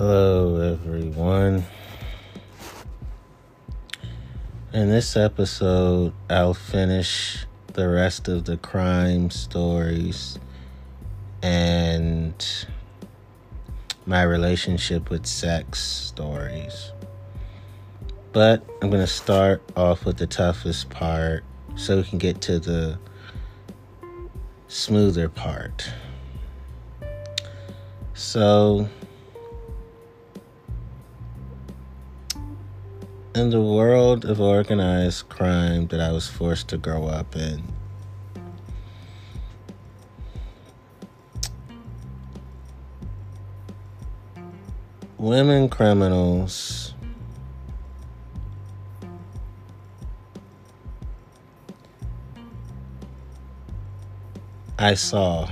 Hello, everyone. In this episode, I'll finish the rest of the crime stories and my relationship with sex stories. But I'm going to start off with the toughest part so we can get to the smoother part. So, in the world of organized crime that I was forced to grow up in, women criminals I saw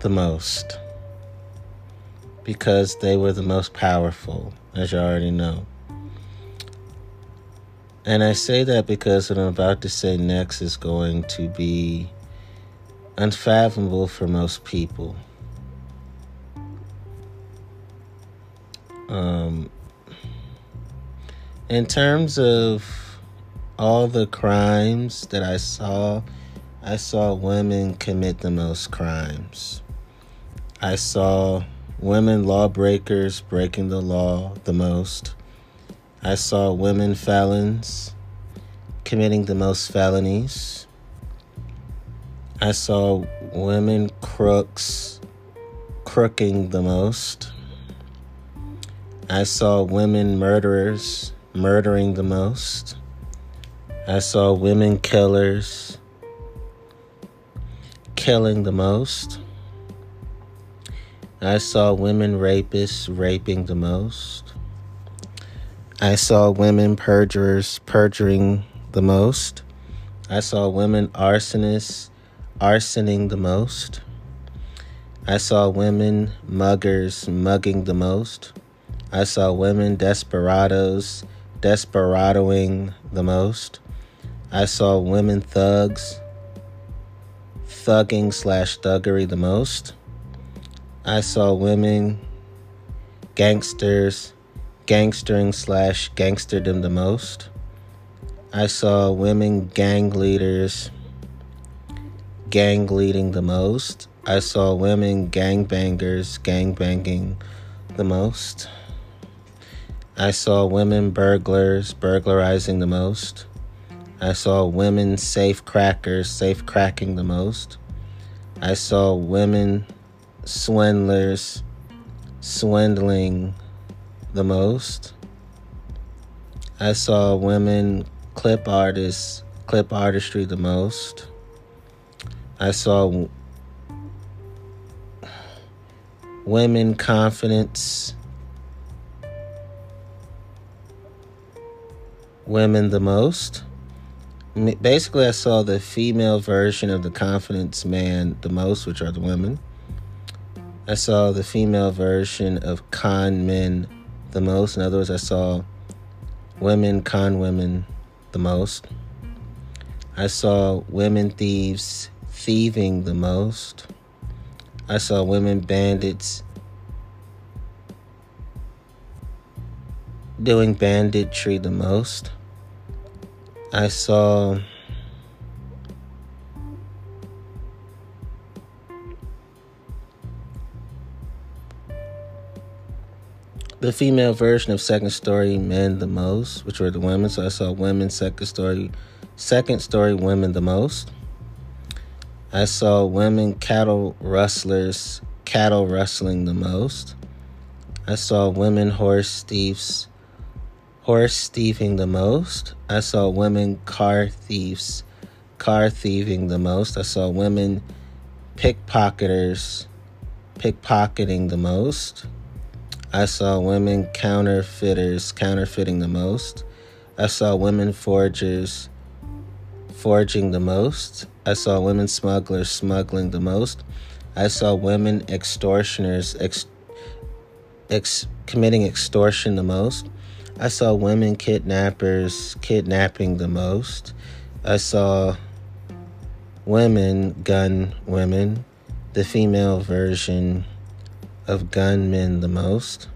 the most because they were the most powerful, as you already know. And I say that because what I'm about to say next is going to be unfathomable for most people. Um, in terms of all the crimes that I saw, I saw women commit the most crimes. I saw women lawbreakers breaking the law the most. I saw women felons committing the most felonies. I saw women crooks crooking the most. I saw women murderers murdering the most. I saw women killers killing the most. I saw women rapists raping the most. I saw women perjurers perjuring the most. I saw women arsonists arsoning the most. I saw women muggers mugging the most. I saw women desperados desperadoing the most. I saw women thugs thugging slash thuggery the most. I saw women gangsters gangstering slash gangsterdom the most. I saw women gang leaders gang leading the most. I saw women gangbangers gang banging the most. I saw women burglars burglarizing the most. I saw women safe crackers safe cracking the most. I saw women swindlers swindling the most. I saw women clip artists clip artistry the most. I saw women confidence women the most. Basically, I saw the female version of the confidence man the most, which are the women. I saw the female version of con men the most. In other words, I saw women con women the most. I saw women thieves thieving the most. I saw women bandits doing banditry the most. I saw the female version of second story men the most, which were the women. So I saw women second story, second story women the most. I saw women cattle rustlers cattle rustling the most. I saw women horse thieves horse thieving the most. I saw women car thieves car thieving the most. I saw women pickpocketers pickpocketing the most. I saw women counterfeiters counterfeiting the most. I saw women forgers forging the most. I saw women smugglers smuggling the most. I saw women extortioners ex, ex, committing extortion the most. I saw women kidnappers kidnapping the most. I saw women gun women, the female version of gunmen the most.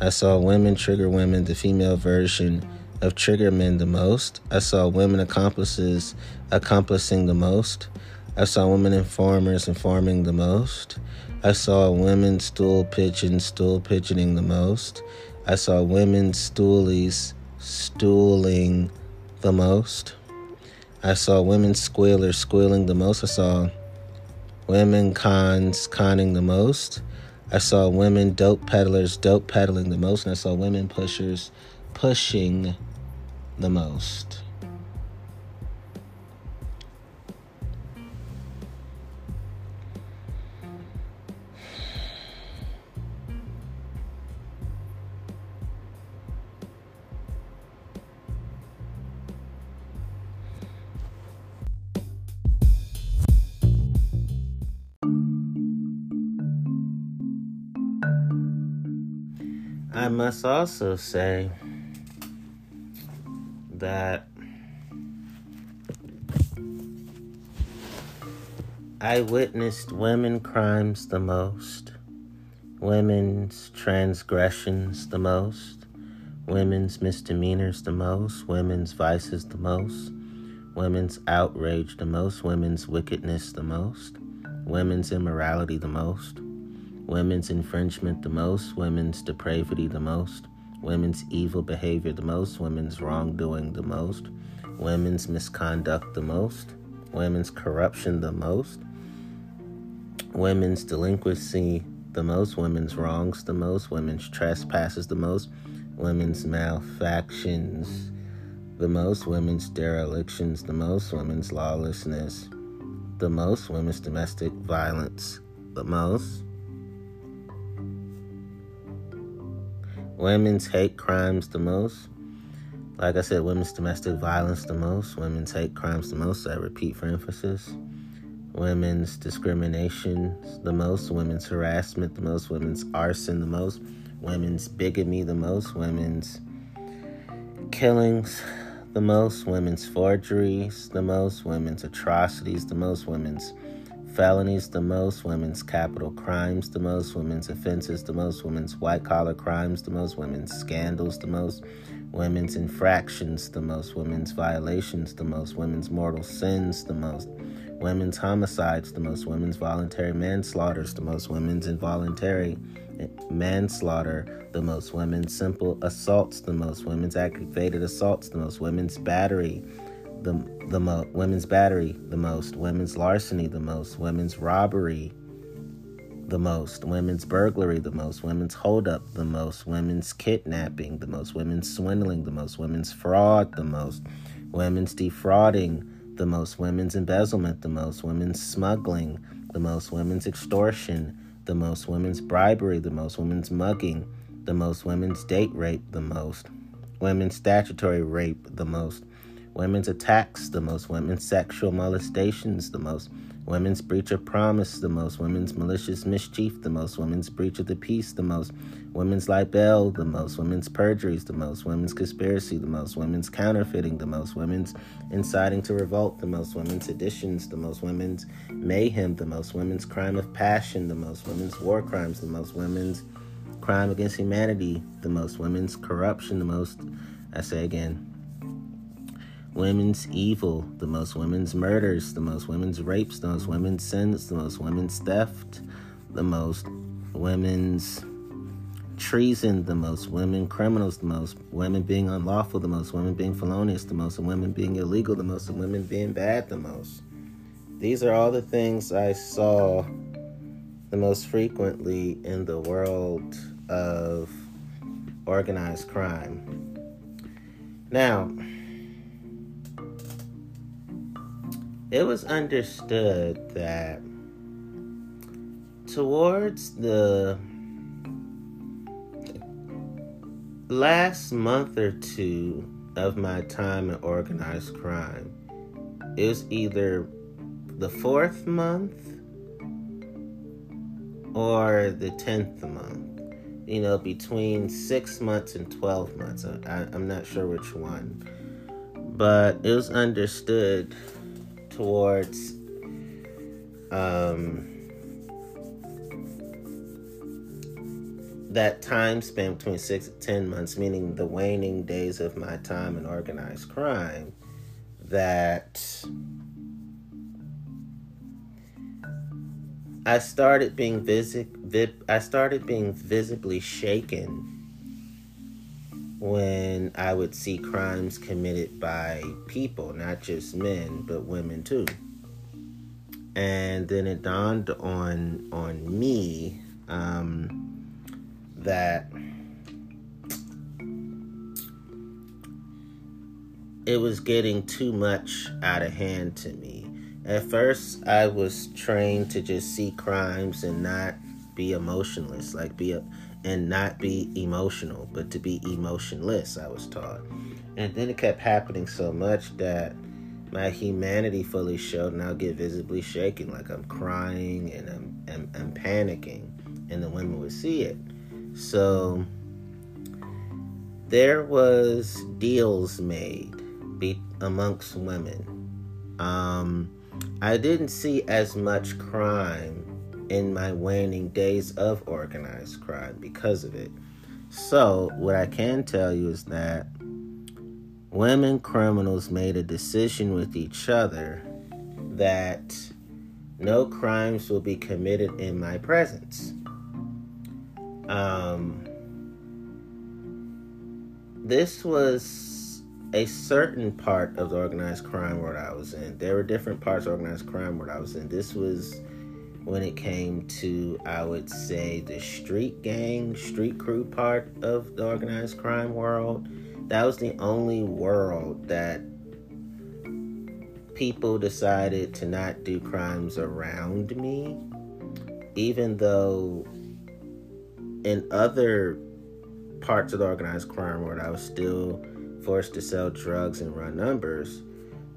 I saw women trigger women, the female version of trigger men the most. I saw women accomplices accomplishing the most. I saw women informers informing the most. I saw women stool pigeons stool pigeoning the most. I saw women stoolies stooling the most. I saw women squealers squealing the most. I saw women cons conning the most. I saw women dope peddlers dope peddling the most, and I saw women pushers pushing the most. I must also say that I witnessed women crimes the most, women's transgressions the most, women's misdemeanors the most, women's vices the most, women's outrage the most, women's wickedness the most, women's immorality the most women's infringement the most, women's depravity the most, women's evil behavior the most, women's wrongdoing the most, women's misconduct the most, women's corruption the most, women's delinquency the most, women's wrongs the most, women's trespasses the most, women's malfactions the most, women's derelictions the most, women's lawlessness the most, women's domestic violence the most Women's hate crimes the most. Like I said, women's domestic violence the most. Women's hate crimes the most. I repeat for emphasis. Women's discrimination the most. Women's harassment the most. Women's arson the most. Women's bigamy the most. Women's killings the most. Women's forgeries the most. Women's atrocities the most. Women's felonies the most, women's capital crimes the most, women's offenses the most, women's white collar crimes the most, women's scandals the most, women's infractions the most, women's violations the most, women's mortal sins the most, women's homicides the most, women's voluntary manslaughters the most, women's involuntary manslaughter the most, women's simple assaults the most, women's aggravated assaults the most, women's battery the the mo- women's battery the most, women's larceny the most, women's robbery the most, women's burglary the most, women's holdup the most, women's kidnapping the most, women's swindling the most, women's fraud the most, women's defrauding the most, women's embezzlement the most, women's smuggling the most, women's extortion the most, women's bribery the most, women's mugging the most, women's date rape the most, women's statutory rape the most, women's attacks the most, women's sexual molestations the most, women's breach of promise the most, women's malicious mischief the most, women's breach of the peace the most, women's libel the most, women's perjuries the most, women's conspiracy the most, women's counterfeiting the most, women's inciting to revolt the most, women's seditions the most, women's mayhem the most, women's crime of passion the most, women's war crimes the most, women's crime against humanity the most, women's corruption the most. I say again, women's evil, the most women's murders, the most women's rapes, the most women's sins, the most women's theft, the most women's treason, the most women criminals, the most women being unlawful, the most women being felonious, the most women being illegal, the most women being bad, the most. These are all the things I saw the most frequently in the world of organized crime. Now, it was understood that towards the last month or two of my time in organized crime, it was either the fourth month or the 10th month. You know, between six months and 12 months. I, am not sure which one. But it was understood towards um, that time span between six and ten months, meaning the waning days of my time in organized crime, that I started being visi- vi- I started being visibly shaken when I would see crimes committed by people, not just men, but women too. And then it dawned on on me um, that it was getting too much out of hand to me. At first, I was trained to just see crimes and not be emotionless, like be a, and not be emotional, but to be emotionless, I was taught. And then it kept happening so much that my humanity fully showed, and I'll get visibly shaking, like I'm crying and I'm, I'm, I'm panicking, and the women would see it. So there was deals made be, amongst women. Um, I didn't see as much crime in my waning days of organized crime because of it. So, what I can tell you is that women criminals made a decision with each other that no crimes will be committed in my presence. Um, this was a certain part of the organized crime world I was in. There were different parts of organized crime world I was in. This was when it came to, I would say, the street gang, street crew part of the organized crime world. That was the only world that people decided to not do crimes around me, even though in other parts of the organized crime world, I was still forced to sell drugs and run numbers.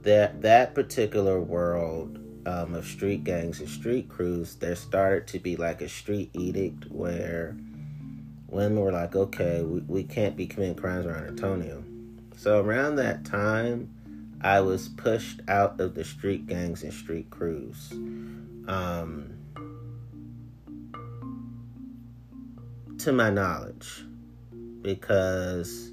That that particular world um, of street gangs and street crews, there started to be like a street edict where women were like, okay, we, we can't be committing crimes around Antonio. So around that time, I was pushed out of the street gangs and street crews. Um, to my knowledge, because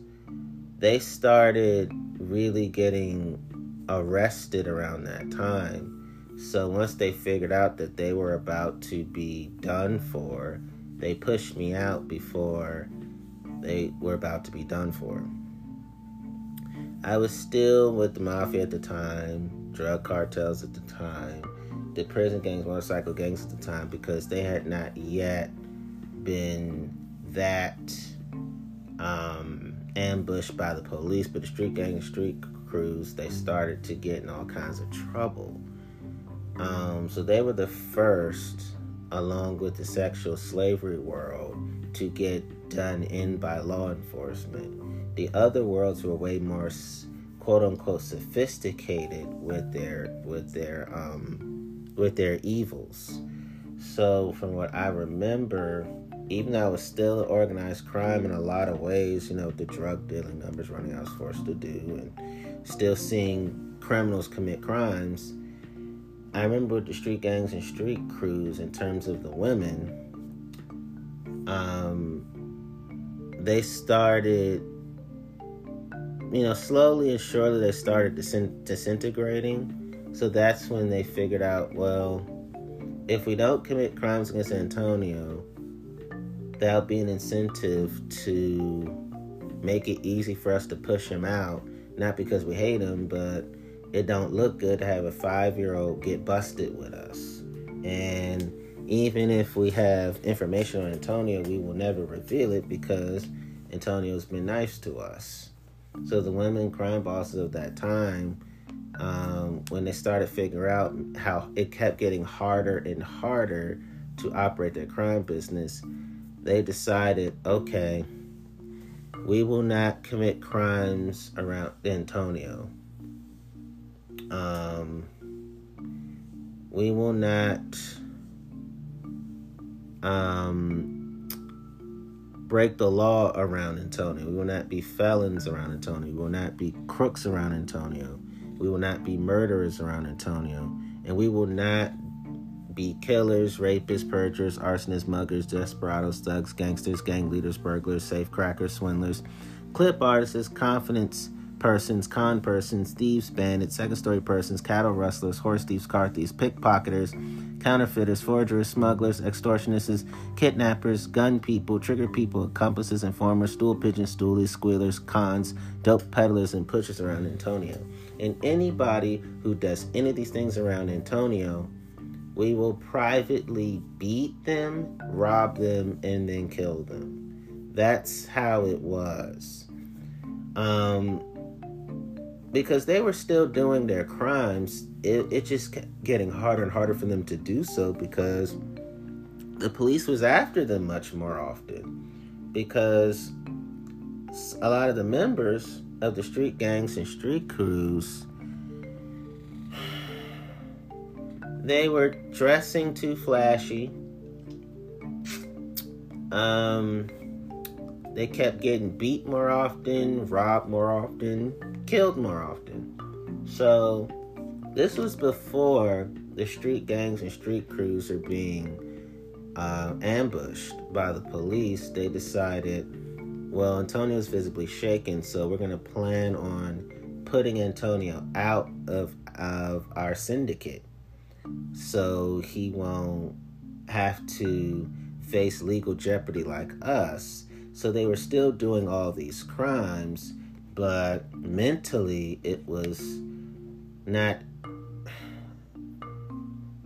they started really getting arrested around that time so once they figured out that they were about to be done for, they pushed me out before they were about to be done for. I was still with the mafia at the time, drug cartels at the time, the prison gangs, motorcycle gangs at the time, because they had not yet been that um, ambushed by the police. But the street gang street crews, they started to get in all kinds of trouble. Um, so they were the first, along with the sexual slavery world, to get done in by law enforcement. The other worlds were way more quote unquote sophisticated with their with their um, with their evils. So from what I remember, even though I was still organized crime in a lot of ways, you know, the drug dealing numbers running I was forced to do and still seeing criminals commit crimes, I remember with the street gangs and street crews, in terms of the women, um, they started, you know, slowly and surely they started disintegrating. So that's when they figured out, well, if we don't commit crimes against Antonio, that'll be an incentive to make it easy for us to push him out. Not because we hate him, but it don't look good to have a five year old get busted with us. And even if we have information on Antonio, we will never reveal it because Antonio's been nice to us. So the women crime bosses of that time, um, when they started figuring out how it kept getting harder and harder to operate their crime business, they decided, okay, we will not commit crimes around Antonio um, we will not um, break the law around Antonio. We will not be felons around Antonio. We will not be crooks around Antonio. We will not be murderers around Antonio. And we will not be killers, rapists, perjurers, arsonists, muggers, desperados, thugs, gangsters, gang leaders, burglars, safe crackers, swindlers, clip artists, confidence persons, con persons, thieves, bandits, second story persons, cattle rustlers, horse thieves, car thieves, pickpocketers, counterfeiters, forgers, smugglers, extortionists, kidnappers, gun people, trigger people, accomplices, informers, stool pigeons, stoolies, squealers, cons, dope peddlers, and pushers around Antonio. And anybody who does any of these things around Antonio, we will privately beat them, rob them, and then kill them. That's how it was. Um, because they were still doing their crimes, it, it just kept getting harder and harder for them to do so because the police was after them much more often. Because a lot of the members of the street gangs and street crews they were dressing too flashy. Um, they kept getting beat more often, robbed more often, killed more often. So, this was before the street gangs and street crews are being uh, ambushed by the police. They decided, well, Antonio's visibly shaken, so we're going to plan on putting Antonio out of, of our syndicate so he won't have to face legal jeopardy like us. So they were still doing all these crimes, but mentally it was not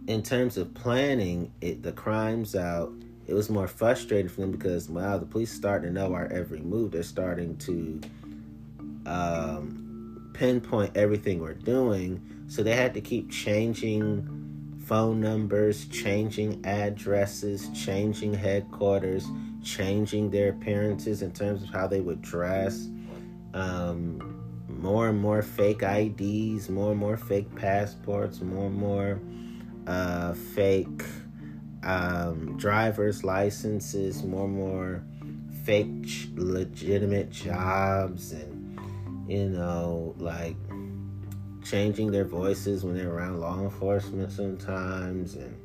in terms of planning it the crimes out it was more frustrating for them because wow the police starting to know our every move. They're starting to um, pinpoint everything we're doing. So they had to keep changing phone numbers changing addresses changing headquarters changing their appearances in terms of how they would dress. Um, more and more fake IDs, more and more fake passports, more and more uh, fake um, driver's licenses, more and more fake legitimate jobs, and you know, like changing their voices when they're around law enforcement sometimes, and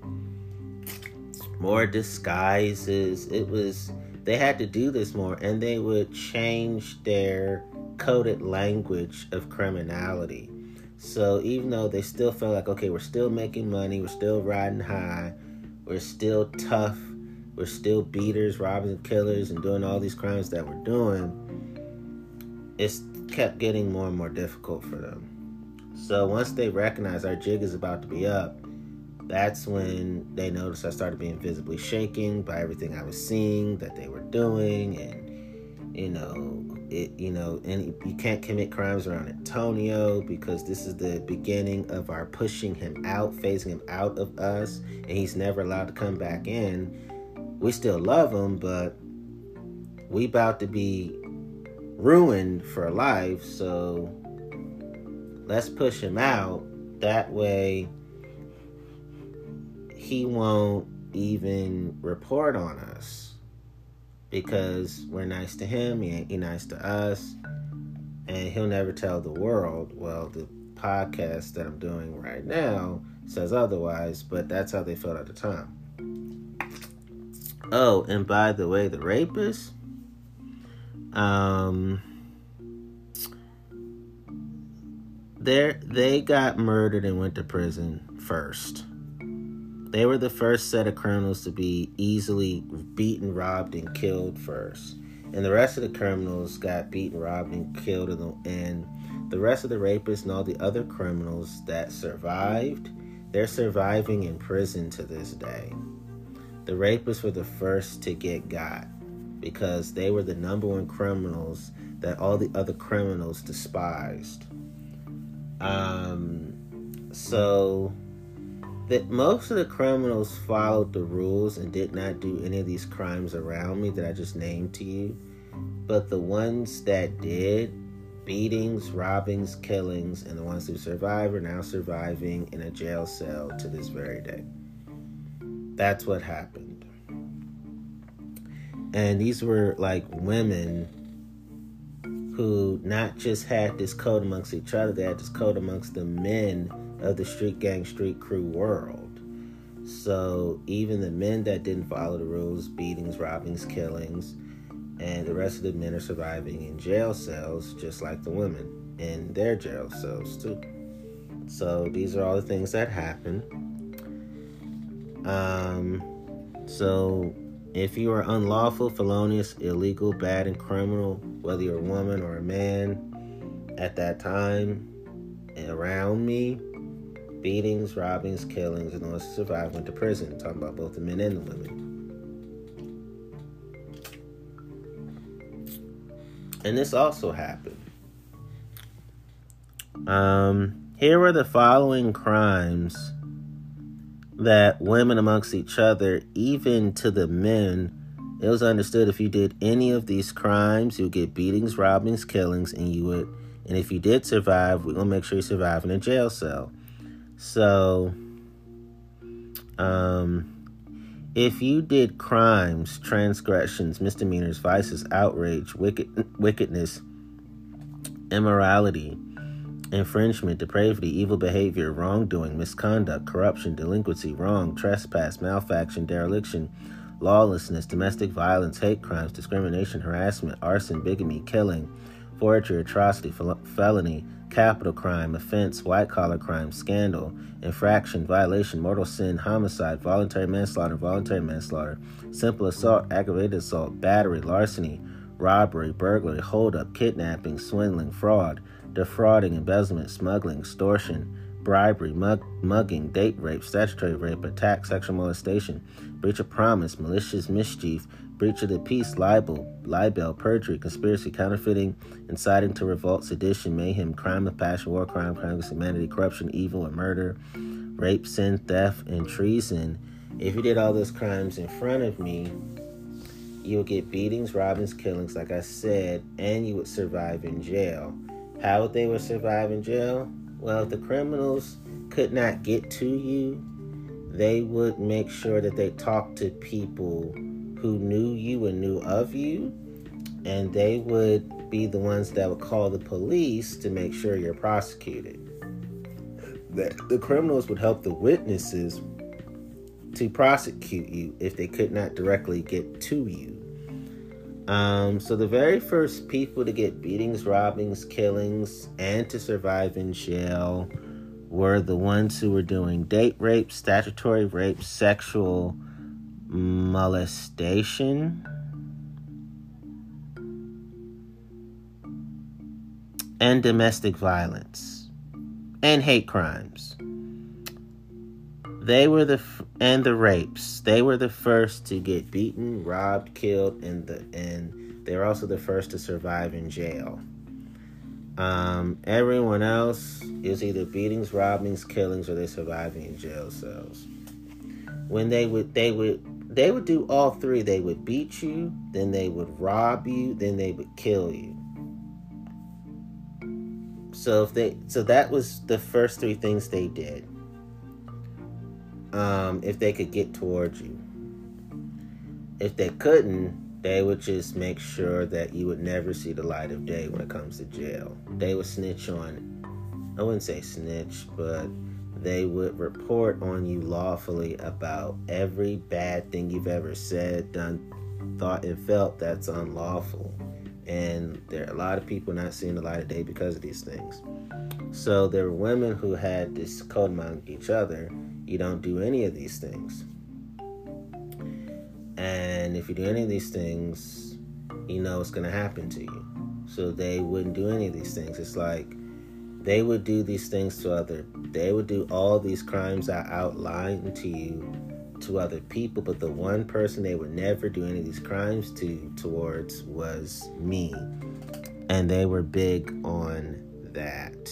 more disguises. It was they had to do this more, and they would change their coded language of criminality. So even though they still felt like, okay, we're still making money, we're still riding high, we're still tough, we're still beaters, robbing killers, and doing all these crimes that we're doing, it's kept getting more and more difficult for them. So once they recognize our jig is about to be up, that's when they noticed I started being visibly shaken by everything I was seeing that they were doing, and you know, it you know and you can't commit crimes around antonio because this is the beginning of our pushing him out phasing him out of us and he's never allowed to come back in. We still love him but we about to be ruined for life so let's push him out. That way he won't even report on us because we're nice to him, he ain't he nice to us, and he'll never tell the world. Well, the podcast that I'm doing right now says otherwise, but that's how they felt at the time. Oh, and by the way, the rapist, um, they they got murdered and went to prison first. They were the first set of criminals to be easily beaten, robbed, and killed first. And the rest of the criminals got beaten, robbed, and killed. In the, and the rest of the rapists and all the other criminals that survived, they're surviving in prison to this day. The rapists were the first to get got because they were the number one criminals that all the other criminals despised. Um, so that most of the criminals followed the rules and did not do any of these crimes around me that I just named to you. But the ones that did, beatings, robbings, killings, and the ones who survived are now surviving in a jail cell to this very day. That's what happened. And these were like women who not just had this code amongst each other, they had this code amongst the men of the street gang, street crew world. So even the men that didn't follow the rules, beatings, robbings, killings, and the rest of the men are surviving in jail cells, just like the women in their jail cells too. So these are all the things that happen. Um, so if you are unlawful, felonious, illegal, bad, and criminal, whether you're a woman or a man, at that time around me, beatings, robbings, killings, and order to survive went to prison. I'm talking about both the men and the women. And this also happened. Um, here were the following crimes that women amongst each other, even to the men, it was understood if you did any of these crimes, you'd get beatings, robbings, killings, and you would, and if you did survive, we're gonna make sure you survive in a jail cell. So, um, if you did crimes, transgressions, misdemeanors, vices, outrage, wicked, wickedness, immorality, infringement, depravity, evil behavior, wrongdoing, misconduct, corruption, delinquency, wrong, trespass, malfaction, dereliction, lawlessness, domestic violence, hate crimes, discrimination, harassment, arson, bigamy, killing, forgery, atrocity, fel- felony, capital crime, offense, white collar crime, scandal, infraction, violation, mortal sin, homicide, voluntary manslaughter, voluntary manslaughter, simple assault, aggravated assault, battery, larceny, robbery, burglary, holdup, kidnapping, swindling, fraud, defrauding, embezzlement, smuggling, extortion, bribery, mug- mugging, date rape, statutory rape, attack, sexual molestation, breach of promise, malicious mischief, breach of the peace, libel, libel, perjury, conspiracy, counterfeiting, inciting to revolt, sedition, mayhem, crime of passion, war crime, crime against humanity, corruption, evil, or murder, rape, sin, theft, and treason. If you did all those crimes in front of me, you would get beatings, robbings, killings, like I said, and you would survive in jail. How would they would survive in jail? Well, if the criminals could not get to you, they would make sure that they talked to people who knew you and knew of you, and they would be the ones that would call the police to make sure you're prosecuted. The, the criminals would help the witnesses to prosecute you if they could not directly get to you. Um, so the very first people to get beatings, robbings, killings, and to survive in jail were the ones who were doing date rape, statutory rape, sexual molestation, and domestic violence, and hate crimes. They were the and the rapes. They were the first to get beaten, robbed, killed, and the and they were also the first to survive in jail. Um, everyone else is either beatings, robbings, killings, or they're surviving in jail cells. When they would they would they would do all three. They would beat you, then they would rob you, then they would kill you. So if they so that was the first three things they did um, if they could get towards you. If they couldn't, they would just make sure that you would never see the light of day when it comes to jail. They would snitch on, I wouldn't say snitch, but they would report on you lawfully about every bad thing you've ever said, done, thought, and felt that's unlawful. And there are a lot of people not seeing the light of day because of these things. So there were women who had this code among each other you don't do any of these things. And if you do any of these things, you know what's going to happen to you. So they wouldn't do any of these things. It's like they would do these things to other, they would do all these crimes I outlined to you to other people, but the one person they would never do any of these crimes to towards was me. And they were big on that.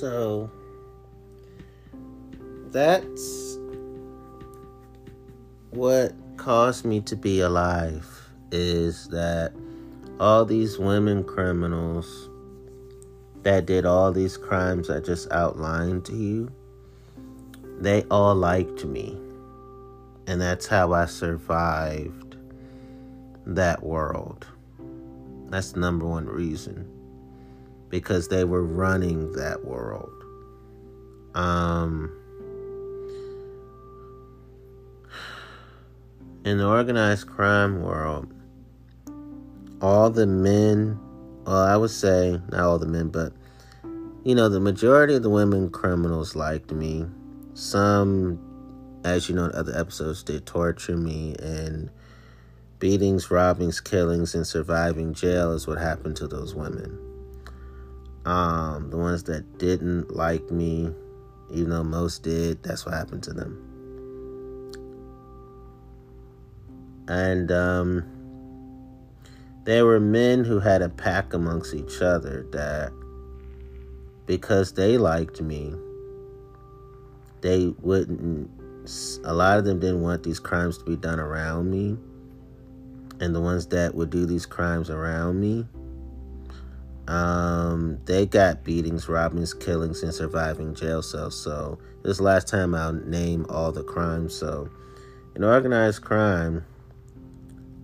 So that's what caused me to be alive is that all these women criminals that did all these crimes I just outlined to you, they all liked me. And that's how I survived that world. That's the number one reason. Because they were running that world. Um, in the organized crime world, all the men, well, I would say, not all the men, but, you know, the majority of the women criminals liked me. Some, as you know in other episodes, did torture me, and beatings, robbings, killings, and surviving jail is what happened to those women. Um, the ones that didn't like me, even though most did, that's what happened to them. And um, there were men who had a pack amongst each other that, because they liked me, they wouldn't, a lot of them didn't want these crimes to be done around me. And the ones that would do these crimes around me, um, they got beatings, robbings, killings, and surviving jail cells. So this last time I'll name all the crimes. So in organized crime,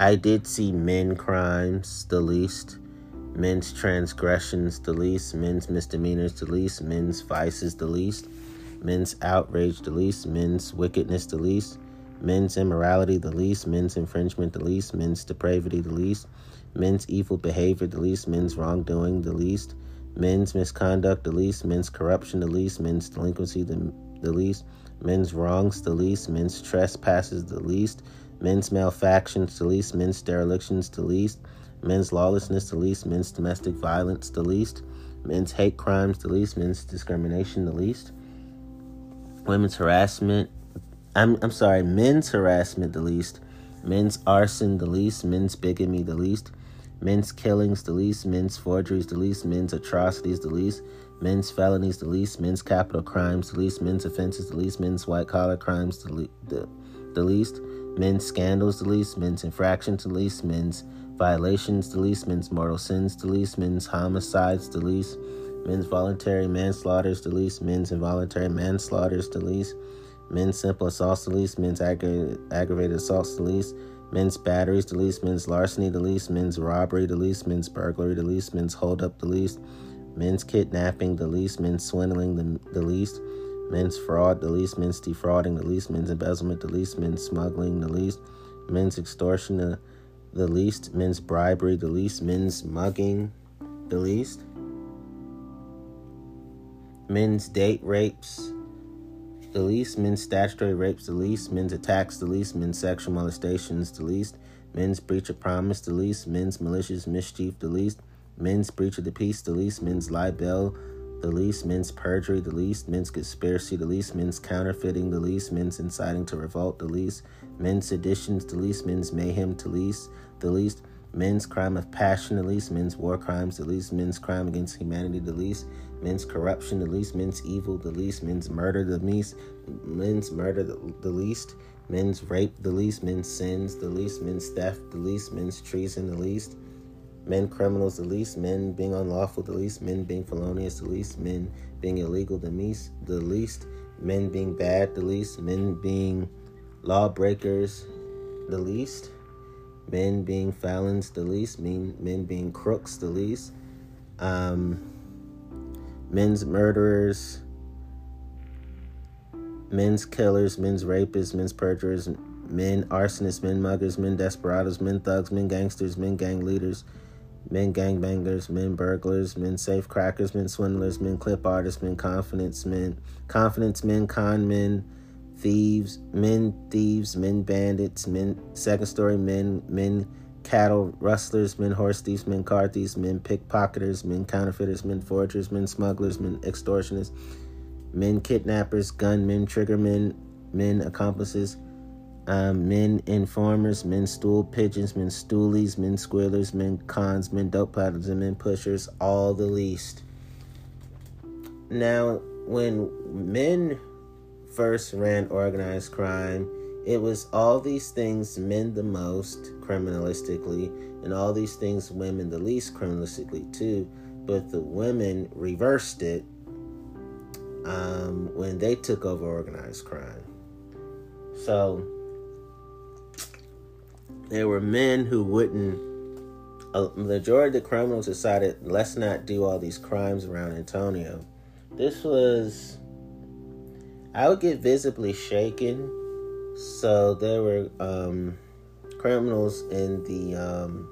I did see men crimes the least, men's transgressions the least, men's misdemeanors the least, men's vices the least, men's outrage the least, men's wickedness the least, men's immorality the least, men's infringement the least, men's depravity the least, men's evil behavior the least, men's wrongdoing the least, men's misconduct the least, men's corruption the least, men's delinquency the, the least, men's wrongs the least, men's trespasses the least, men's malfactions the least, men's derelictions the least, men's lawlessness the least, men's domestic violence the least, men's hate crimes the least, men's discrimination the least, women's harassment. I'm, I'm sorry, men's harassment the least, men's arson the least, men's bigamy the least, men's killings the least, men's forgeries the least, men's atrocities the least, men's felonies the least, men's capital crimes the least, men's offenses the least, men's white collar crimes the, le- the, the least, men's scandals the least, men's infractions the least, men's violations the least, men's mortal sins the least, men's homicides the least, men's voluntary manslaughters the least, men's involuntary manslaughters the least, men's simple assaults the least, men's aggravated, aggravated assaults the least, men's batteries the least, men's larceny the least, men's robbery the least, men's burglary the least, men's holdup the least, men's kidnapping the least, men's swindling the, the least, men's fraud the least, men's defrauding the least, men's embezzlement the least, men's smuggling the least, men's extortion the, the least, men's bribery the least, men's mugging the least, men's date rapes the least, men's statutory rapes the least, men's attacks the least, men's sexual molestations the least, men's breach of promise the least, men's malicious mischief the least, men's breach of the peace the least, men's libel the least, men's perjury the least, men's conspiracy the least, men's counterfeiting the least, men's inciting to revolt the least, men's seditions the least, men's mayhem the least, the least, men's crime of passion the least, men's war crimes the least, men's crime against humanity the least, men's corruption the least, men's evil the least, men's murder the least, men's murder the, the least, men's rape the least, men's sins the least, men's theft the least, men's treason the least, men criminals the least, men being unlawful the least, men being felonious the least, men being illegal the least, the least, men being bad the least, men being lawbreakers the least, men being felons the least, men, men being crooks the least, um, men's murderers, men's killers, men's rapists, men's perjurers, men arsonists, men muggers, men desperados, men thugs, men gangsters, men gang leaders, men gangbangers, men burglars, men safe crackers, men swindlers, men clip artists, men confidence men, confidence men, con men, thieves, men thieves, men bandits, men second story men, men cattle rustlers, men horse thieves, men car thieves, men pickpocketers, men counterfeiters, men forgers, men smugglers, men extortionists, men kidnappers, gunmen, triggermen, men accomplices, um, men informers, men stool pigeons, men stoolies, men squealers, men cons, men dope paddlers, and men pushers, all the least. Now, when men first ran organized crime, it was all these things men the most criminalistically, and all these things women the least criminalistically too. But the women reversed it um, when they took over organized crime. So there were men who wouldn't a majority of the criminals decided let's not do all these crimes around Antonio. This was I would get visibly shaken. So there were um, criminals in the um,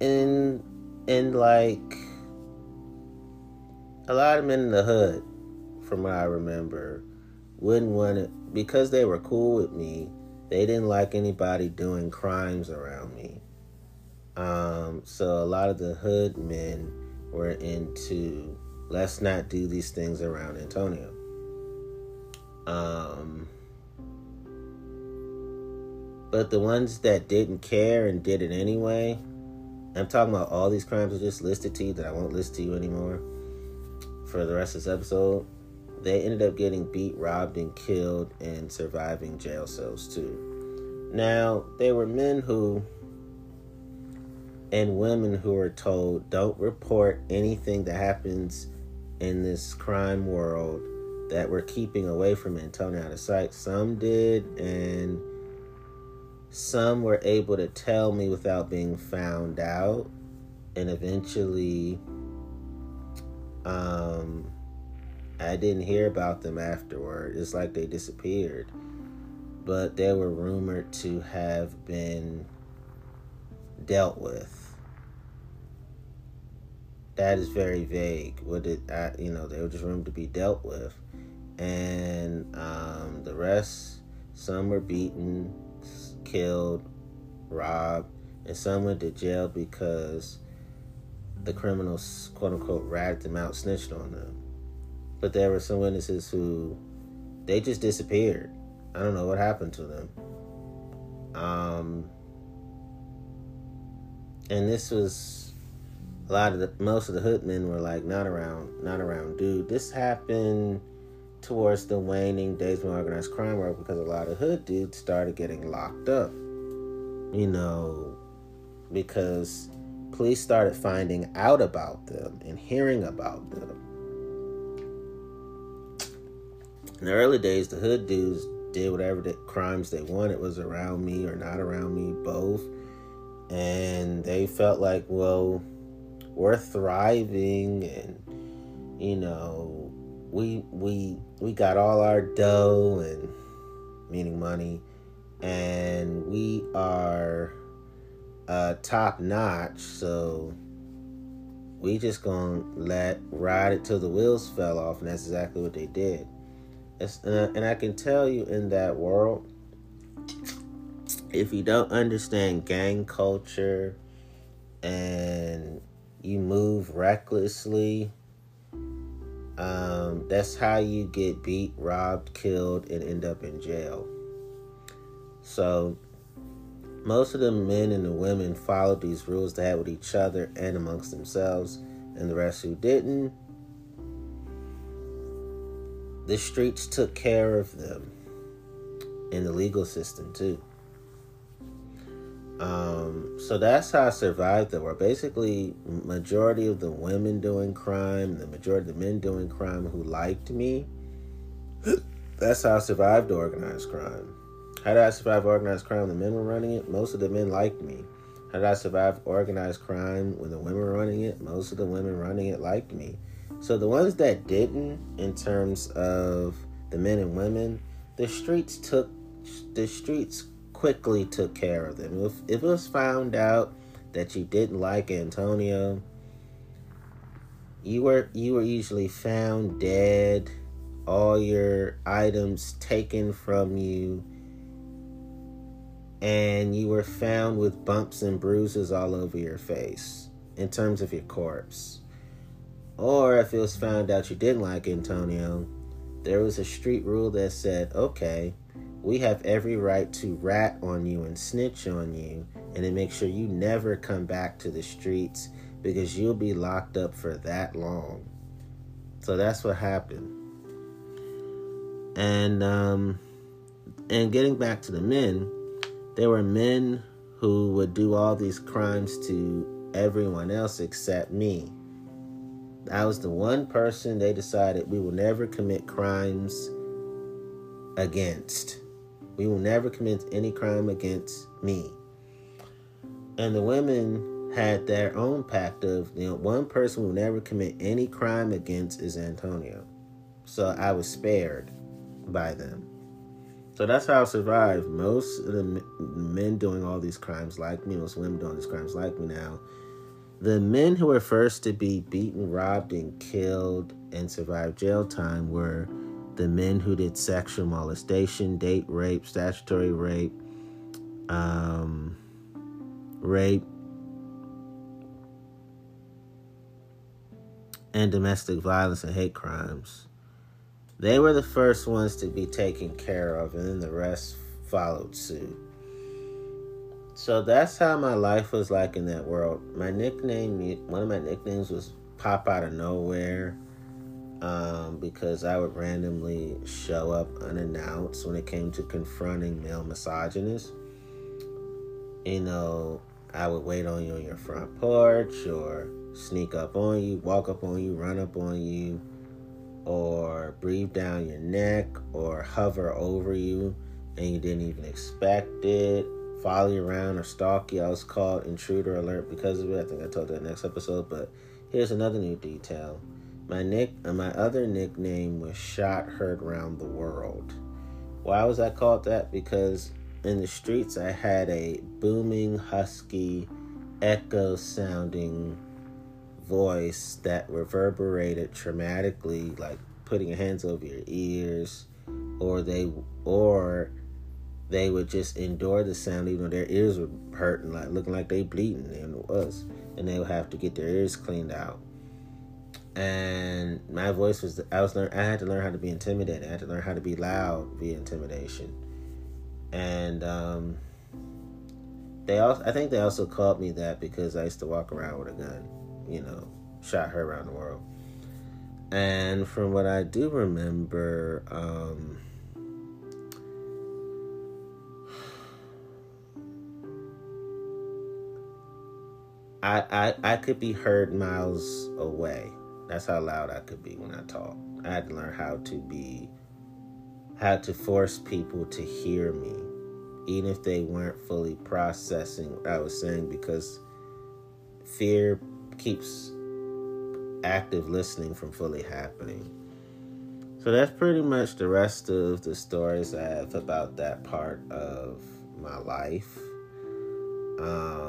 in in like a lot of men in the hood, from what I remember, wouldn't want it because they were cool with me they didn't like anybody doing crimes around me. Um, so a lot of the hood men were into let's not do these things around Antonio. Um, but the ones that didn't care and did it anyway, I'm talking about all these crimes I just listed to you that I won't list to you anymore for the rest of this episode they ended up getting beat, robbed, and killed and surviving jail cells too. Now, there were men who and women who were told don't report anything that happens in this crime world that we're keeping away from Antonio out of sight. Some did, and some were able to tell me without being found out, and eventually, um, I didn't hear about them afterward. It's like they disappeared. But they were rumored to have been dealt with. That is very vague. What did I, you know, they were just rumored to be dealt with. And um, the rest, some were beaten, killed, robbed, and some went to jail because the criminals, quote unquote, ratted them out, snitched on them. But there were some witnesses who they just disappeared. I don't know what happened to them. Um, and this was a lot of the most of the hood men were like not around, not around, dude. This happened towards the waning days of organized crime work because a lot of hood dudes started getting locked up. You know, because police started finding out about them and hearing about them in the early days, the hood dudes did whatever the crimes they wanted was around me or not around me, both. And they felt like, well, we're thriving and you know, we we we got all our dough and meaning money. And we are uh top notch, so we just gonna let ride it till the wheels fell off and that's exactly what they did and I can tell you in that world, if you don't understand gang culture and you move recklessly, um, that's how you get beat, robbed, killed, and end up in jail. So, most of the men and the women followed these rules they had with each other and amongst themselves, and the rest who didn't the streets took care of them in the legal system too. Um, so that's how I survived the war. Basically, majority of the women doing crime, the majority of the men doing crime who liked me. That's how I survived organized crime. How did I survive organized crime? The men were running it. Most of the men liked me. How did I survive organized crime when the women were running it? Most of the women running it liked me. So the ones that didn't, in terms of the men and women, the streets took the streets quickly took care of them. If, if it was found out that you didn't like Antonio, you were you were usually found dead, all your items taken from you, and you were found with bumps and bruises all over your face in terms of your corpse. Or if it was found out you didn't like Antonio, there was a street rule that said, okay, we have every right to rat on you and snitch on you and to make sure you never come back to the streets because you'll be locked up for that long. So that's what happened. And um and getting back to the men, there were men who would do all these crimes to everyone else except me. I was the one person they decided we will never commit crimes against. We will never commit any crime against me. And the women had their own pact of, you know, one person will never commit any crime against is Antonio. So I was spared by them. So that's how I survived. Most of the men doing all these crimes like me, most women doing these crimes like me now. The men who were first to be beaten, robbed, and killed and survived jail time were the men who did sexual molestation, date rape, statutory rape, um, rape, and domestic violence and hate crimes. They were the first ones to be taken care of, and then the rest followed suit. So that's how my life was like in that world. My nickname, one of my nicknames was Pop Out of Nowhere um, because I would randomly show up unannounced when it came to confronting male misogynists. You know, I would wait on you on your front porch or sneak up on you, walk up on you, run up on you, or breathe down your neck or hover over you and you didn't even expect it, follow you around or stalk you. I was called intruder alert because of it. I think I told that next episode, but here's another new detail. My nick, uh, my other nickname was Shot Heard Round the World. Why was I called that? Because in the streets I had a booming, husky, echo sounding voice that reverberated traumatically, like putting your hands over your ears, or they or they would just endure the sound even though their ears were hurting, like looking like they bleeding, and was, and they would have to get their ears cleaned out and my voice was I was learn I had to learn how to be intimidated. I had to learn how to be loud via intimidation. And um, they also I think they also called me that because I used to walk around with a gun, you know, shot heard round the world. And from what I do remember, um, I, I I could be heard miles away that's how loud I could be when I talk. I had to learn how to be, how to force people to hear me, even if they weren't fully processing what I was saying, because fear keeps active listening from fully happening. So that's pretty much the rest of the stories I have about that part of my life. Um,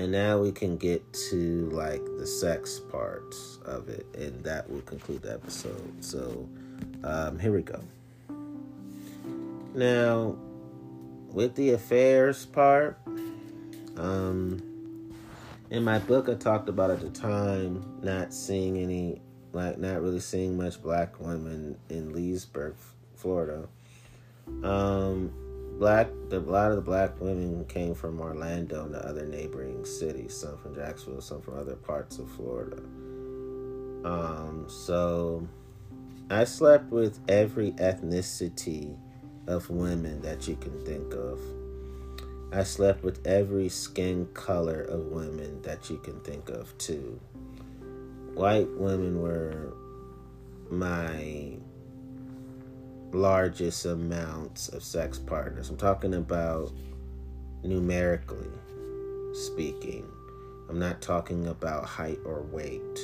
and now we can get to like the sex parts of it, and that will conclude the episode. So, um, here we go. Now, with the affairs part, um, in my book, I talked about at the time not seeing any, like, not really seeing much black women in Leesburg, Florida. Um, black the a lot of the black women came from Orlando and the other neighboring cities, some from Jacksonville, some from other parts of Florida. Um, so I slept with every ethnicity of women that you can think of. I slept with every skin color of women that you can think of too. White women were my largest amounts of sex partners. I'm talking about numerically speaking. I'm not talking about height or weight.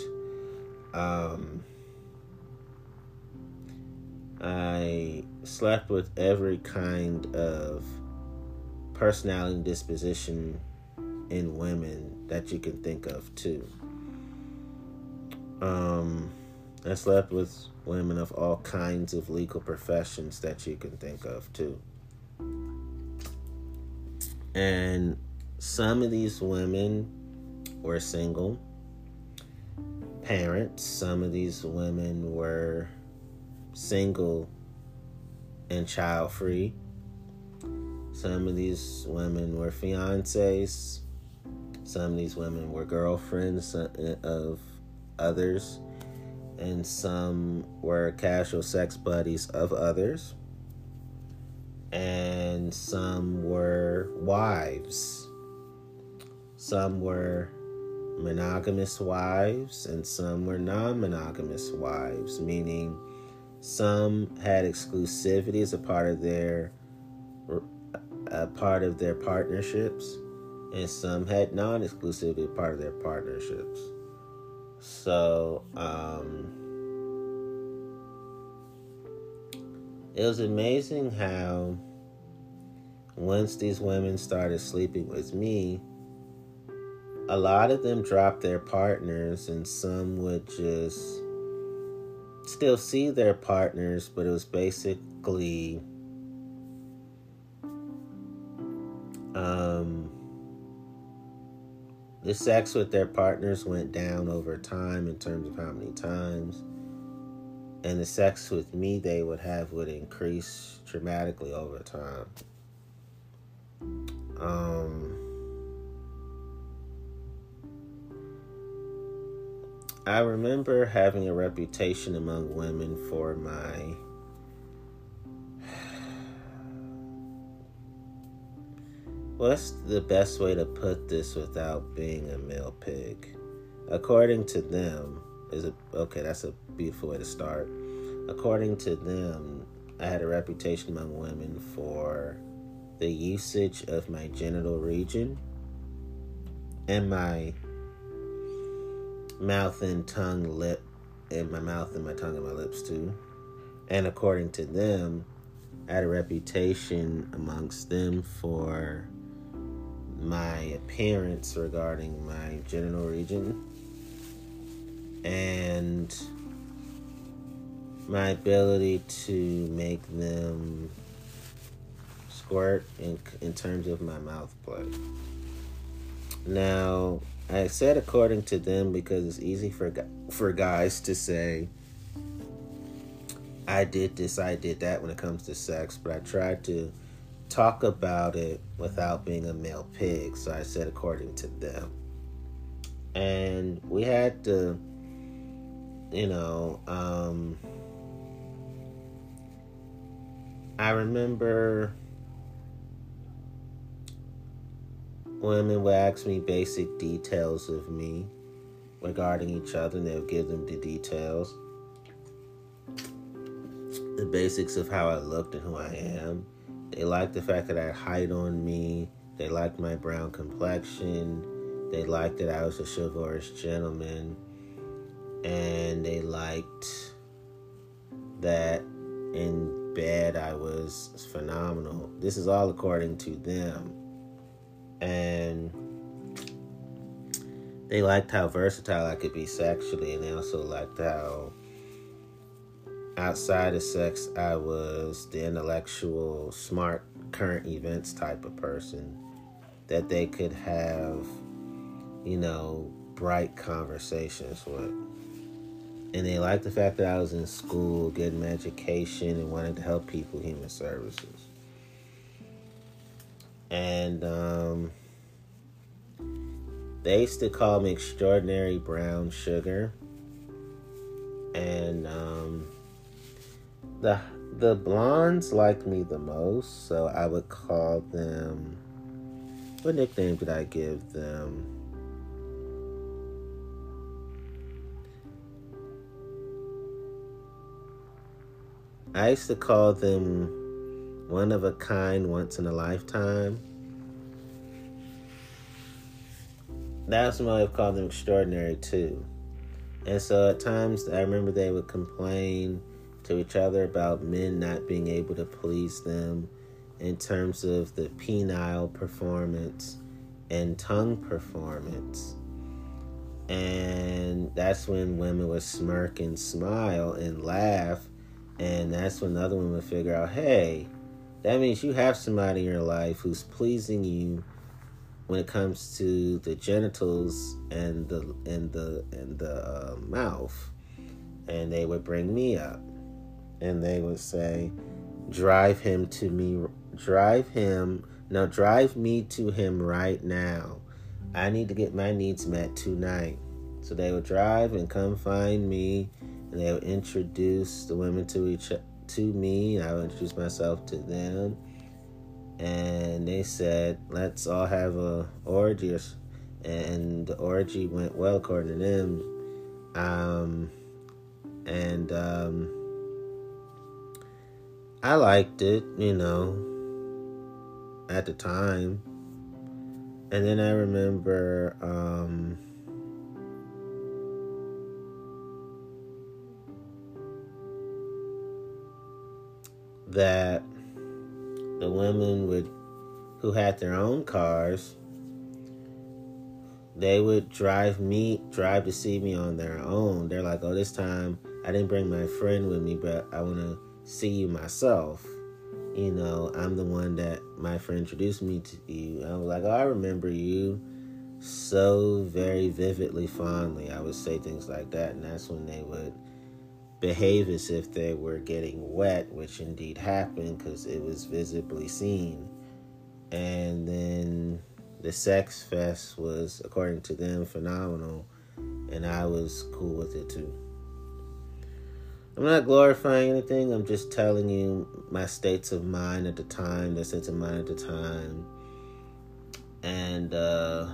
Um, I slept with every kind of personality disposition in women that you can think of too. Um, I slept with women of all kinds of legal professions that you can think of, too. And some of these women were single parents, some of these women were single and child free. Some of these women were fiancés. Some of these women were girlfriends uh, of others and some were casual sex buddies of others, and some were wives. Some were monogamous wives, and some were non monogamous wives, meaning some had exclusivity as a part of their a part of their partnerships, and some had non exclusivity part of their partnerships. So, um, it was amazing how once these women started sleeping with me, a lot of them dropped their partners, and some would just still see their partners, but it was basically um, the sex with their partners went down over time in terms of how many times. And the sex with me they would have would increase dramatically over time. Um, I remember having a reputation among women for my What's the best way to put this without being a male pig? According to them, is it okay? That's a beautiful way to start. According to them, I had a reputation among women for the usage of my genital region and my mouth and tongue, lip, and my mouth and my tongue and my lips too. And according to them, I had a reputation amongst them for my appearance regarding my genital region and my ability to make them squirt in, in terms of my mouth play. Now, I said according to them because it's easy for for guys to say I did this, I did that when it comes to sex, but I tried to talk about it without being a male pig, so I said according to them. And we had to you know, um I remember women would ask me basic details of me regarding each other, and they'll give them the details. The basics of how I looked and who I am. They liked the fact that I had height on me. They liked my brown complexion. They liked that I was a chivalrous gentleman. And they liked that in bed I was phenomenal. This is all according to them and they liked how versatile I could be sexually, and they also liked how outside of sex I was the intellectual, smart, current events type of person that they could have, you know, bright conversations with. And they liked the fact that I was in school, getting my education, and wanted to help people, human services and um, they used to call me extraordinary brown sugar and um, the the blondes liked me the most so i would call them what nickname did i give them i used to call them one of a kind, once in a lifetime. That's why I've called them extraordinary too. And so at times I remember they would complain to each other about men not being able to please them in terms of the penile performance and tongue performance. And that's when women would smirk and smile and laugh. And that's when the other women would figure out, hey, that means you have somebody in your life who's pleasing you when it comes to the genitals and the and the and the uh, mouth and they would bring me up and they would say drive him to me drive him now drive me to him right now i need to get my needs met tonight so they would drive and come find me and they would introduce the women to each to me. I would introduce myself to them. And they said, let's all have a orgy. And the orgy went well according to them. Um, and um, I liked it, you know. at the time. And then I remember um, that the women would who had their own cars they would drive me drive to see me on their own they're like oh this time i didn't bring my friend with me but i want to see you myself you know i'm the one that my friend introduced me to you. I was like oh i remember you so very vividly fondly. I would say things like that and that's when they would behave as if they were getting wet which indeed happened because it was visibly seen. And then the sex fest was, according to them, phenomenal, and I was cool with it too. I'm not glorifying anything, I'm just telling you my states of mind at the time, the states of mind at the time. And uh,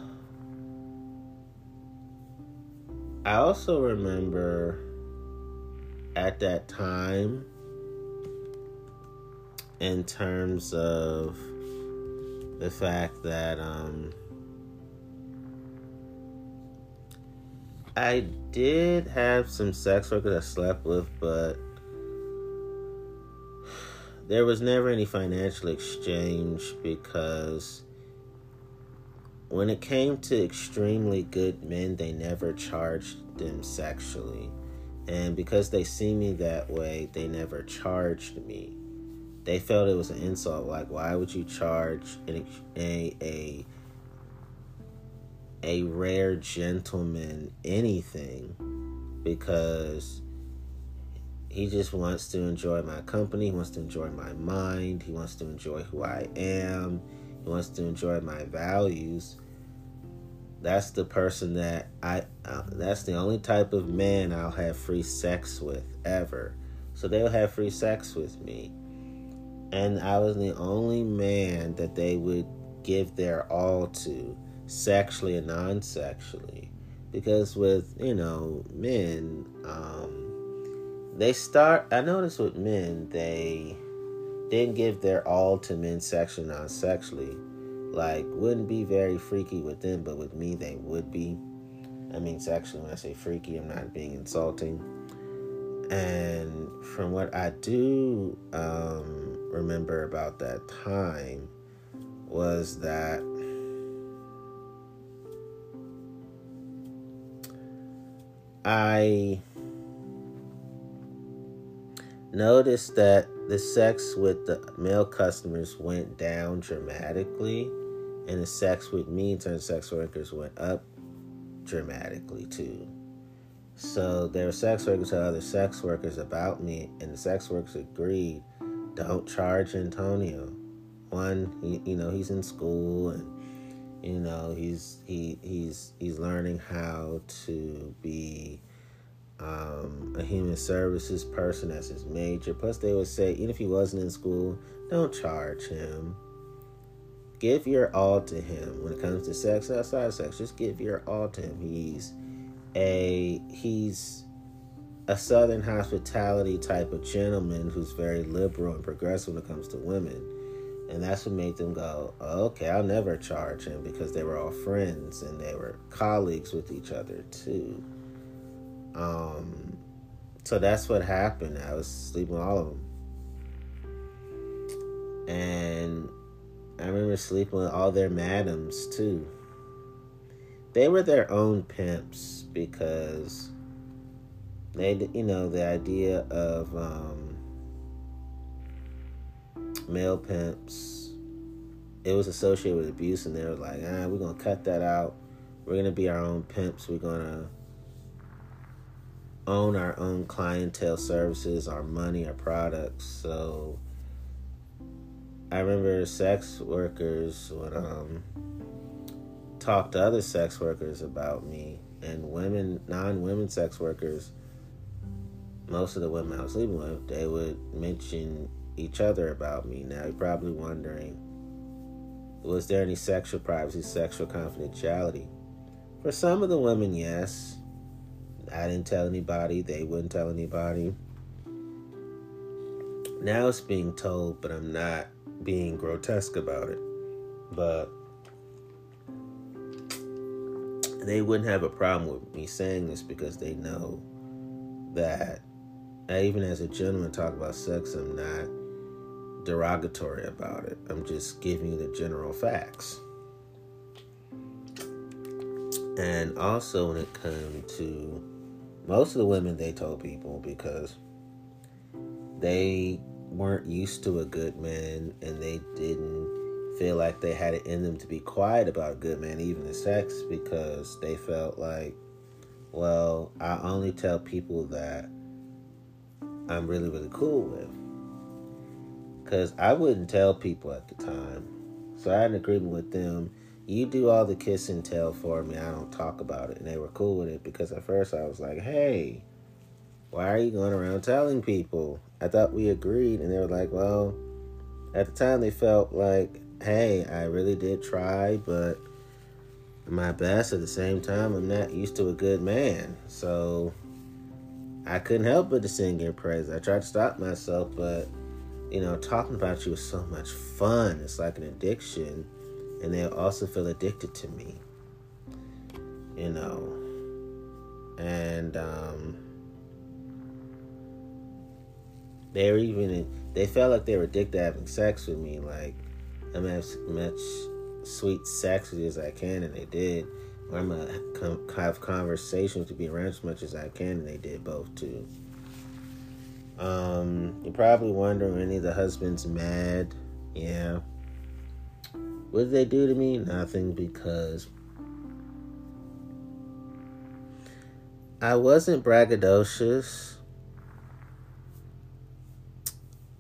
I also remember at that time, in terms of the fact that um, I did have some sex workers I slept with, but there was never any financial exchange because when it came to extremely good men, they never charged them sexually. And because they see me that way, they never charged me they felt it was an insult. Like, why would you charge a a a rare gentleman anything? Because he just wants to enjoy my company. He wants to enjoy my mind. He wants to enjoy who I am. He wants to enjoy my values. That's the person that I. Uh, that's the only type of man I'll have free sex with ever. So they'll have free sex with me and I was the only man that they would give their all to, sexually and non sexually. Because with, you know, men, um, they start, I noticed with men, they didn't give their all to men sexually, non sexually. Like, wouldn't be very freaky with them, but with me, they would be. I mean, sexually, when I say freaky, I'm not being insulting. And from what I do, um, remember about that time was that I noticed that the sex with the male customers went down dramatically, and the sex with me, turned sex workers, went up dramatically too. So there were sex workers to other sex workers about me, and the sex workers agreed don't charge Antonio. One, he, you know, he's in school and you know he's he he's he's learning how to be um, a human services person as his major. Plus, they would say even if he wasn't in school, don't charge him. Give your all to him when it comes to sex outside of sex. Just give your all to him. He's a he's a southern hospitality type of gentleman who's very liberal and progressive when it comes to women. And that's what made them go, okay, I'll never charge him because they were all friends and they were colleagues with each other too. Um, so that's what happened. I was sleeping with all of them. And I remember sleeping with all their madams too. They were their own pimps because they you know the idea of um, male pimps it was associated with abuse and they were like ah we're gonna cut that out. We're gonna be our own pimps. We're gonna own our own clientele services our money our products. So i remember sex workers would um talk to other sex workers about me and women non-women sex workers most of the women I was sleeping with, they would mention each other about me. Now you're probably wondering, was there any sexual privacy, sexual confidentiality? For some of the women, yes. I didn't tell anybody, they wouldn't tell anybody. Now it's being told, but I'm not being grotesque about it. But they wouldn't have a problem with me saying this because they know that I, even as a gentleman talk about sex, I'm not derogatory about it. I'm just giving you the general facts. And also when it comes to most of the women they told people because they weren't used to a good man and they didn't feel like they had it in them to be quiet about a good man, even in sex, because they felt like, well, I only tell people that I'm really, really cool with. Because I wouldn't tell people at the time. So I had an agreement with them. You do all the kiss and tell for me. I don't talk about it. And they were cool with it because at first I was like, hey, why are you going around telling people? I thought we agreed. And they were like, well, at the time they felt like hey, I really did try, but my best at the same time, I'm not used to a good man. So I couldn't help but to sing your praise. I tried to stop myself, but you know, talking about you is so much fun. It's like an addiction. And they also feel addicted to me. You know. And um they're even they felt like they were addicted to having sex with me. Like I'm as much sweet sex as I can, and they did. Or I'm gonna have conversations to be around as much as I can, and they did both too. Um, you're probably wondering, any of the husbands mad? Yeah. What did they do to me? Nothing, because I wasn't braggadocious.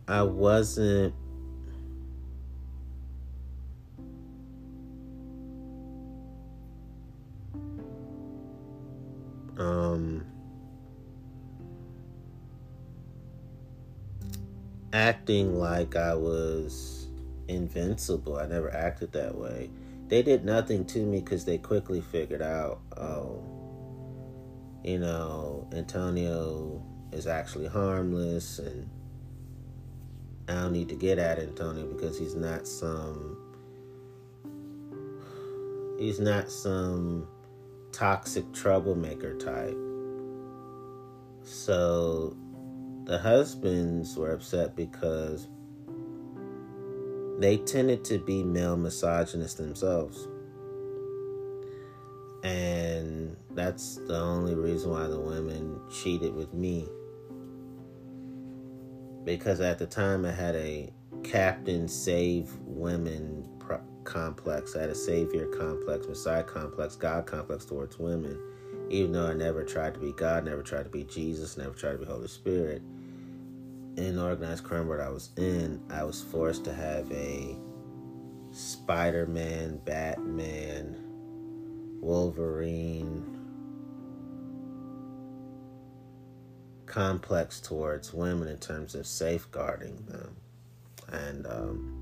I wasn't acting like I was invincible. I never acted that way. They did nothing to me because they quickly figured out, oh, you know, Antonio is actually harmless and I don't need to get at Antonio because he's not some he's not some toxic troublemaker type. So the husbands were upset because they tended to be male misogynists themselves. And that's the only reason why the women cheated with me. Because at the time I had a captain save women complex. I had a savior complex, Messiah complex, God complex towards women. Even though I never tried to be God, never tried to be Jesus, never tried to be Holy Spirit. In organized crime world I was in, I was forced to have a Spider Man, Batman, Wolverine complex towards women in terms of safeguarding them. And, um,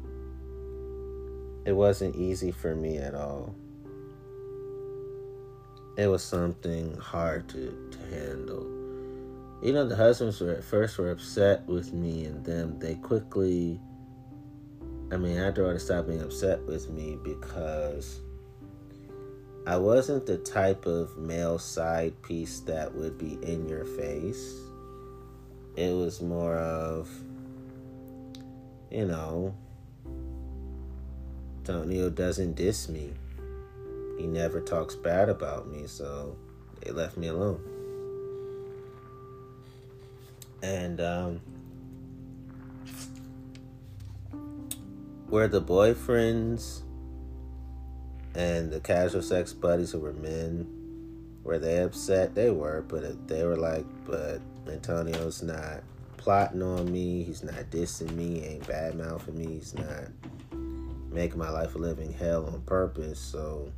it wasn't easy for me at all. It was something hard to, to handle. You know, the husbands were at first were upset with me, and then they quickly. I mean, after all, stopped being upset with me because I wasn't the type of male side piece that would be in your face. It was more of, you know, Antonio doesn't diss me. He never talks bad about me, so they left me alone. And um, where the boyfriends and the casual sex buddies who were men, were they upset? They were, but they were like, but Antonio's not plotting on me. He's not dissing me. He ain't bad mouthing me. He's not making my life a living hell on purpose. So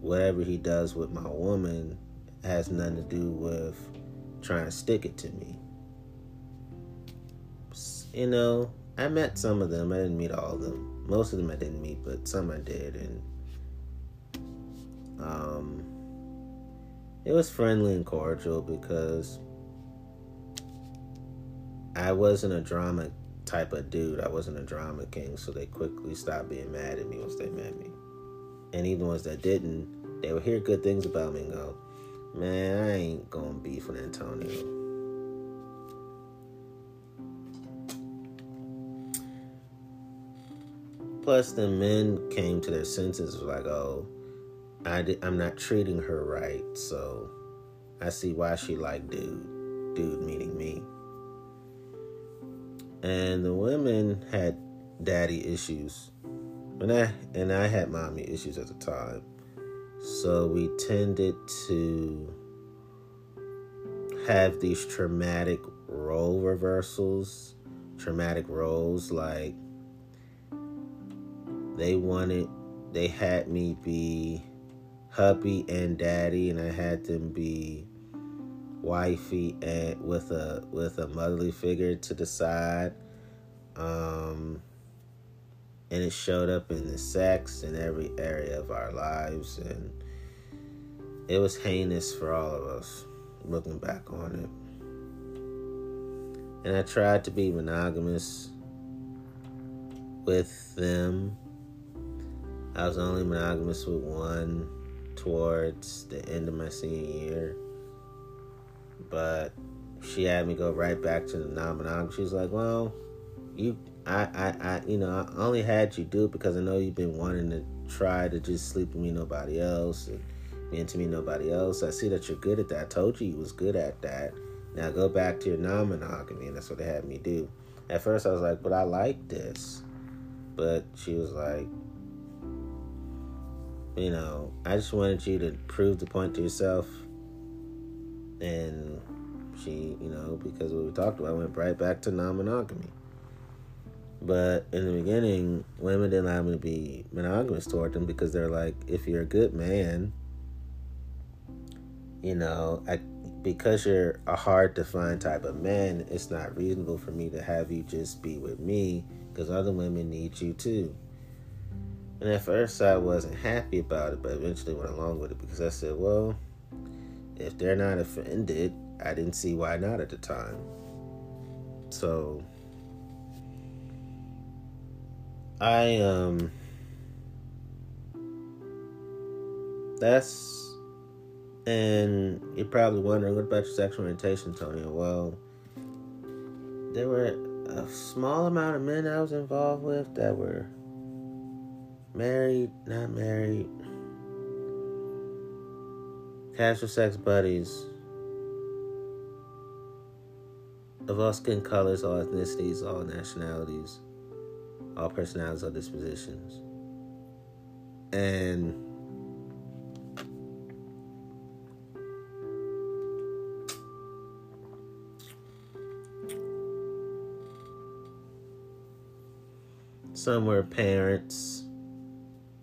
whatever he does with my woman has nothing to do with trying to stick it to me. You know, I met some of them. I didn't meet all of them. Most of them I didn't meet, but some I did, and um, it was friendly and cordial because I wasn't a drama type of dude. I wasn't a drama king, so they quickly stopped being mad at me once they met me. And even ones that didn't, they would hear good things about me and go, "Man, I ain't gonna beef with Antonio." Plus, the men came to their senses, like, "Oh, I did, I'm not treating her right, so I see why she like dude." Dude meaning me. And the women had daddy issues. And I and I had mommy issues at the time. So we tended to have these traumatic role reversals, traumatic roles like they wanted they had me be hubby and daddy and I had them be wifey and with a with a motherly figure to the side um and it showed up in the sex in every area of our lives and it was heinous for all of us looking back on it and i tried to be monogamous with them i was only monogamous with one towards the end of my senior year but she had me go right back to the non-monogamy. She was like, "Well, you, I, I, I, you know, I only had you do it because I know you've been wanting to try to just sleep with me, nobody else, and be into me, nobody else. I see that you're good at that. I told you you was good at that. Now go back to your non-monogamy, and that's what they had me do. At first, I was like, "But I like this," but she was like, "You know, I just wanted you to prove the point to yourself." and she, you know, because what we talked about, I went right back to non-monogamy. But in the beginning, women didn't allow me to be monogamous toward them because they're like, if you're a good man, you know, I, because you're a hard to find type of man, it's not reasonable for me to have you just be with me because other women need you too. And at first, I wasn't happy about it, but eventually went along with it because I said, well, if they're not offended, I didn't see why not at the time. So I um that's and you're probably wondering what about your sexual orientation, Tony? Well, there were a small amount of men I was involved with that were married, not married, casual sex buddies of all skin colors, all ethnicities, all nationalities, all personalities or dispositions. And some were parents,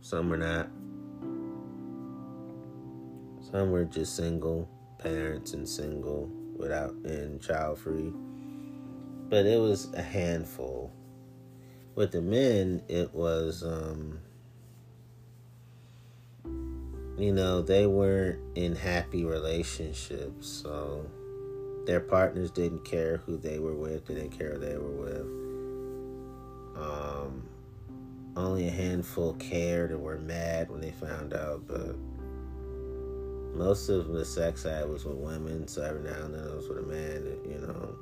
some were not. Some were just single parents and single without and child free. But it was a handful. With the men, it was um you know, they weren't in happy relationships, so their partners didn't care who they were with, they didn't care who they were with. Um only a handful cared and were mad when they found out, but most of the sex I had was with women, so every now and then I was with a man, you know.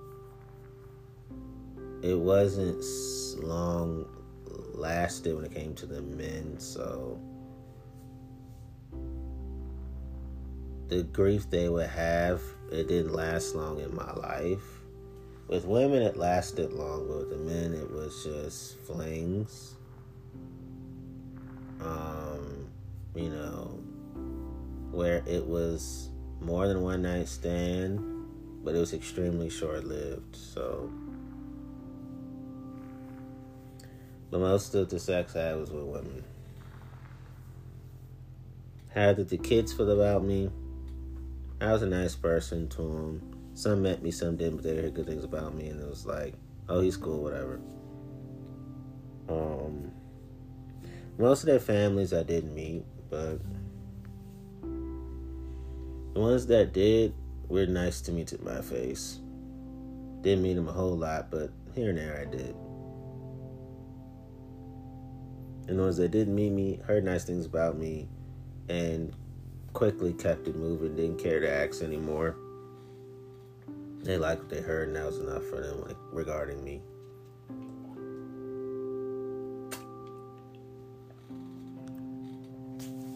It wasn't long lasted when it came to the men, so the grief they would have, it didn't last long in my life. With women, it lasted long, but with the men, it was just flings. Um, you know, where it was more than one night stand, but it was extremely short lived. So, but most of the sex I had was with women. How did the kids feel about me? I was a nice person to them. Some met me, some didn't, but they heard good things about me, and it was like, oh, he's cool, whatever. Um, most of their families I didn't meet, but the ones that did were nice to me to my face. Didn't meet them a whole lot, but here and there I did. And the ones that didn't meet me heard nice things about me and quickly kept it moving, didn't care to ask anymore. They liked what they heard, and that was enough for them, like regarding me.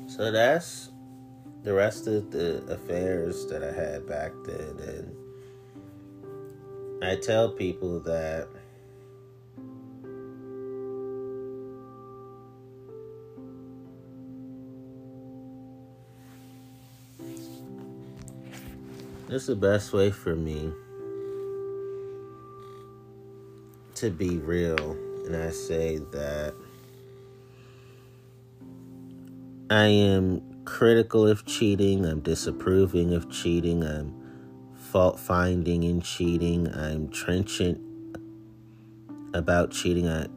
So that's the rest of the affairs that I had back then, and I tell people that It's the best way for me to be real. And I say that I am critical of cheating, I'm disapproving of cheating, I'm fault finding in cheating, I'm trenchant about cheating, I,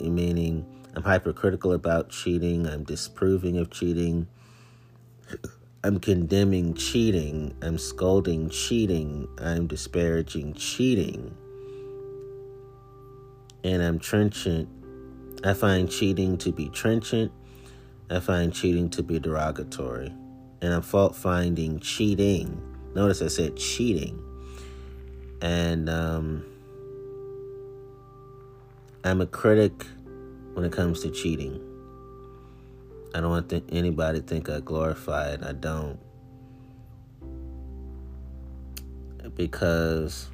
meaning I'm hypercritical about cheating, I'm disapproving of cheating. I'm condemning cheating. I'm scolding cheating. I'm disparaging cheating. And I'm trenchant. I find cheating to be trenchant. I find cheating to be derogatory. And I'm fault finding cheating. Notice I said cheating. And um, I'm a critic when it comes to cheating. I don't want th- anybody to think I glorify it. I don't. Because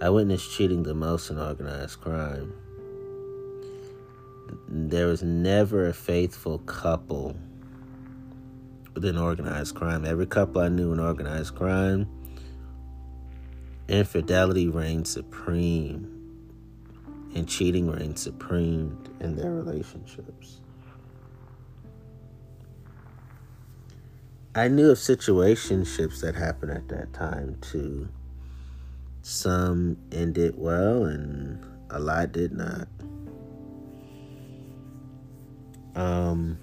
I witnessed cheating the most in organized crime. There was never a faithful couple within organized crime. Every couple I knew in organized crime, infidelity reigned supreme and cheating reigned supreme in their relationships. I knew of situationships that happened at that time too. Some ended well and a lot did not. Um,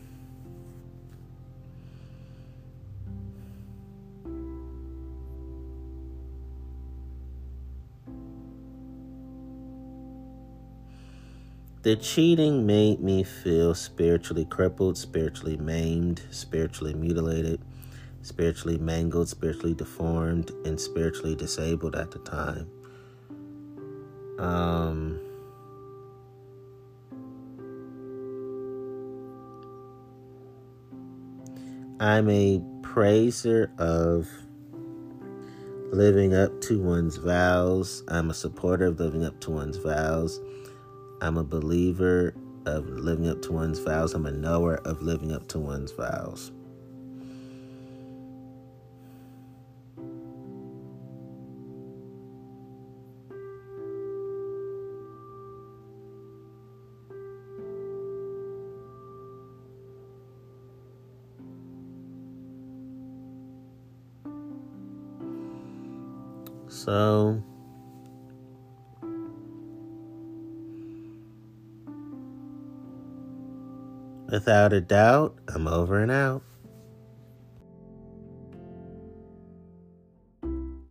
the cheating made me feel spiritually crippled, spiritually maimed, spiritually mutilated spiritually mangled, spiritually deformed, and spiritually disabled at the time. Um, I'm a praiser of living up to one's vows. I'm a supporter of living up to one's vows. I'm a believer of living up to one's vows. I'm a knower of living up to one's vows. So, without a doubt, I'm over and out.